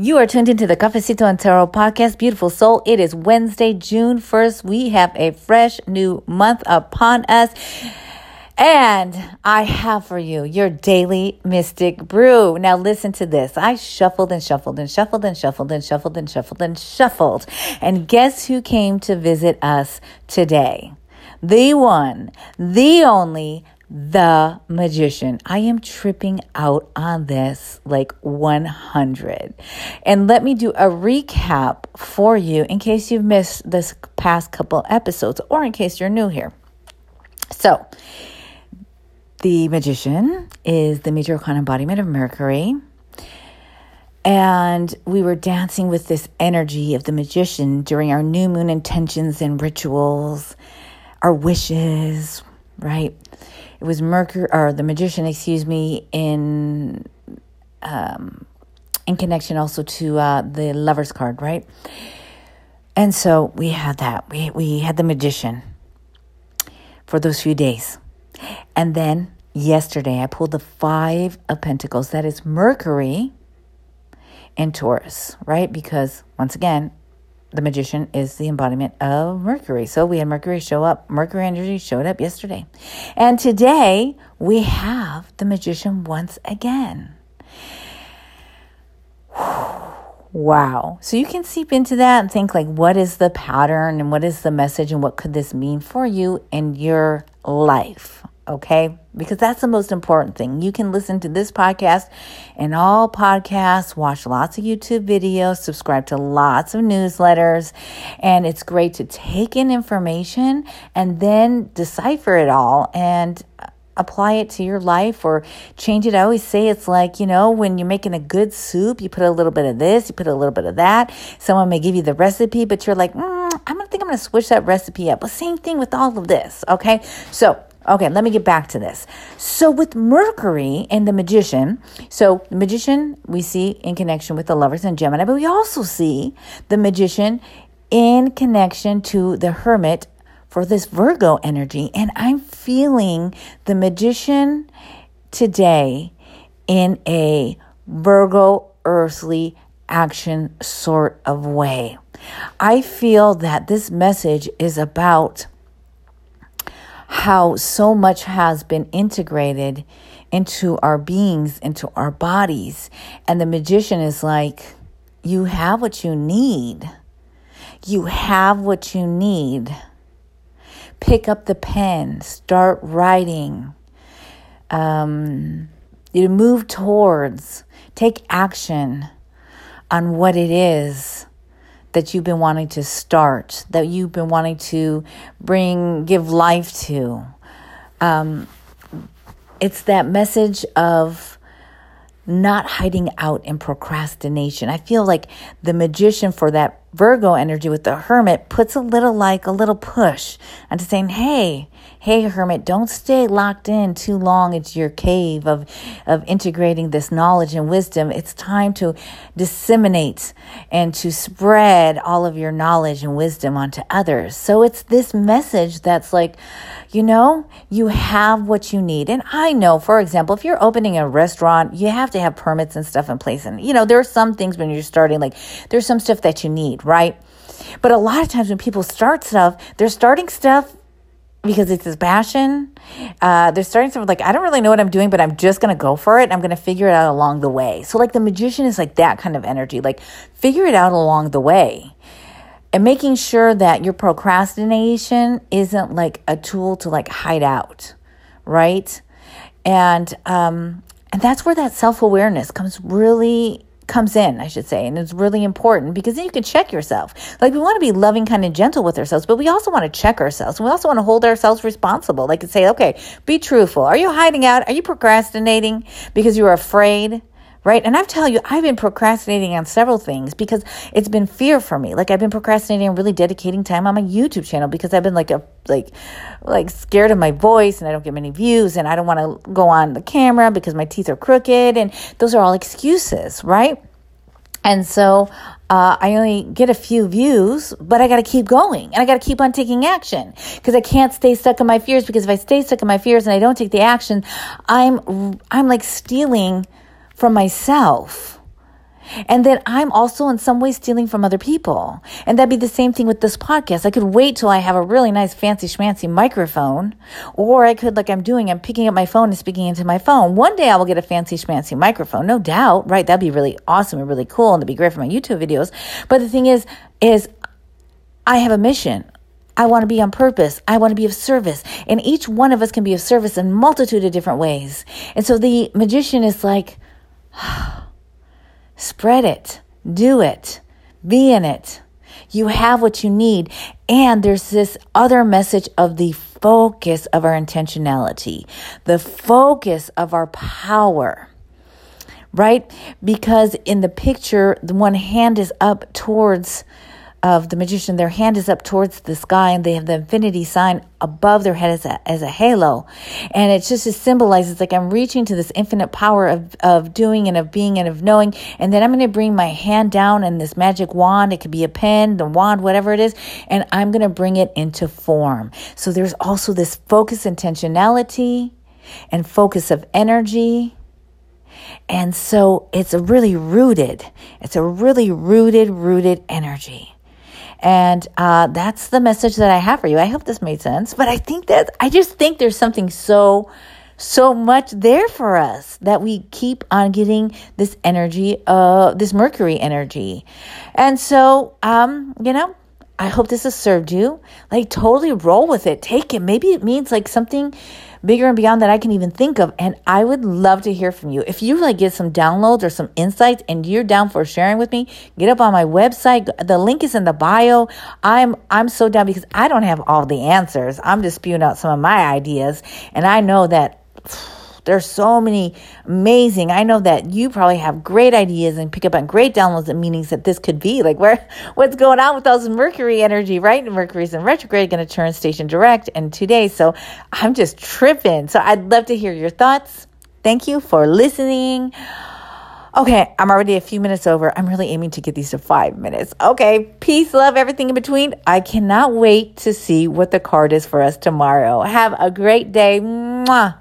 You are tuned into the Cafecito and Tarot podcast, Beautiful Soul. It is Wednesday, June 1st. We have a fresh new month upon us. And I have for you your daily mystic brew. Now listen to this. I shuffled and shuffled and shuffled and shuffled and shuffled and shuffled and shuffled. And guess who came to visit us today? The one, the only, the magician. I am tripping out on this like 100. And let me do a recap for you in case you've missed this past couple episodes or in case you're new here. So, the magician is the major arcana embodiment of Mercury. And we were dancing with this energy of the magician during our new moon intentions and rituals, our wishes, right? It was Mercury or the magician, excuse me, in um, in connection also to uh, the lovers card, right? And so we had that. We we had the magician for those few days. And then yesterday I pulled the 5 of pentacles. That is Mercury in Taurus, right? Because once again, the magician is the embodiment of Mercury. So we had Mercury show up. Mercury energy showed up yesterday. And today we have the magician once again. Wow. So you can seep into that and think like what is the pattern and what is the message and what could this mean for you in your life? Okay? Because that's the most important thing. You can listen to this podcast and all podcasts, watch lots of YouTube videos, subscribe to lots of newsletters, and it's great to take in information and then decipher it all and apply it to your life or change it. I always say it's like, you know, when you're making a good soup, you put a little bit of this, you put a little bit of that. Someone may give you the recipe, but you're like, mm, I'm gonna think I'm gonna switch that recipe up. But same thing with all of this, okay? So Okay, let me get back to this. So, with Mercury and the magician, so the magician we see in connection with the lovers and Gemini, but we also see the magician in connection to the hermit for this Virgo energy. And I'm feeling the magician today in a Virgo earthly action sort of way. I feel that this message is about how so much has been integrated into our beings, into our bodies. And the magician is like, you have what you need. You have what you need. Pick up the pen, start writing. Um, you move towards, take action on what it is that you've been wanting to start, that you've been wanting to bring, give life to. Um, it's that message of not hiding out in procrastination. I feel like the magician for that Virgo energy with the hermit puts a little like a little push into saying, hey, hey, hermit, don't stay locked in too long into your cave of, of integrating this knowledge and wisdom. It's time to disseminate and to spread all of your knowledge and wisdom onto others. So it's this message that's like, you know, you have what you need. And I know, for example, if you're opening a restaurant, you have to have permits and stuff in place. And, you know, there are some things when you're starting, like there's some stuff that you need, right? But a lot of times when people start stuff, they're starting stuff because it's his passion. Uh, they're starting something like, I don't really know what I'm doing, but I'm just going to go for it. I'm going to figure it out along the way. So, like, the magician is like that kind of energy. Like, figure it out along the way. And making sure that your procrastination isn't like a tool to like hide out, right? And, um, and that's where that self awareness comes really comes in, I should say. And it's really important because then you can check yourself. Like we want to be loving, kind of gentle with ourselves, but we also want to check ourselves. We also want to hold ourselves responsible. Like to say, okay, be truthful. Are you hiding out? Are you procrastinating because you're afraid? Right? And I tell you, I've been procrastinating on several things because it's been fear for me. Like I've been procrastinating on really dedicating time on my YouTube channel because I've been like a like like scared of my voice and I don't get many views and I don't want to go on the camera because my teeth are crooked and those are all excuses, right? And so uh, I only get a few views, but I got to keep going and I got to keep on taking action because I can't stay stuck in my fears. Because if I stay stuck in my fears and I don't take the action, I'm I'm like stealing from myself. And then I'm also in some way stealing from other people. And that'd be the same thing with this podcast. I could wait till I have a really nice fancy schmancy microphone, or I could, like I'm doing, I'm picking up my phone and speaking into my phone. One day I will get a fancy schmancy microphone, no doubt, right? That'd be really awesome and really cool and it'd be great for my YouTube videos. But the thing is, is I have a mission. I want to be on purpose. I want to be of service. And each one of us can be of service in multitude of different ways. And so the magician is like, Spread it, do it, be in it. You have what you need. And there's this other message of the focus of our intentionality, the focus of our power, right? Because in the picture, the one hand is up towards of the magician, their hand is up towards the sky and they have the infinity sign above their head as a, as a halo. And it just symbolizes like I'm reaching to this infinite power of, of doing and of being and of knowing. And then I'm going to bring my hand down and this magic wand. It could be a pen, the wand, whatever it is. And I'm going to bring it into form. So there's also this focus intentionality and focus of energy. And so it's a really rooted, it's a really rooted, rooted energy. And uh, that's the message that I have for you. I hope this made sense. But I think that I just think there's something so, so much there for us that we keep on getting this energy, uh, this Mercury energy. And so, um, you know, I hope this has served you. Like, totally roll with it. Take it. Maybe it means like something bigger and beyond that I can even think of. And I would love to hear from you. If you like get some downloads or some insights and you're down for sharing with me, get up on my website. The link is in the bio. I'm I'm so down because I don't have all the answers. I'm just spewing out some of my ideas. And I know that there's so many amazing. I know that you probably have great ideas and pick up on great downloads and meanings that this could be. Like where what's going on with those Mercury energy, right? Mercury's in retrograde, going to turn station direct in two days. So I'm just tripping. So I'd love to hear your thoughts. Thank you for listening. Okay, I'm already a few minutes over. I'm really aiming to get these to five minutes. Okay, peace, love, everything in between. I cannot wait to see what the card is for us tomorrow. Have a great day. Mwah.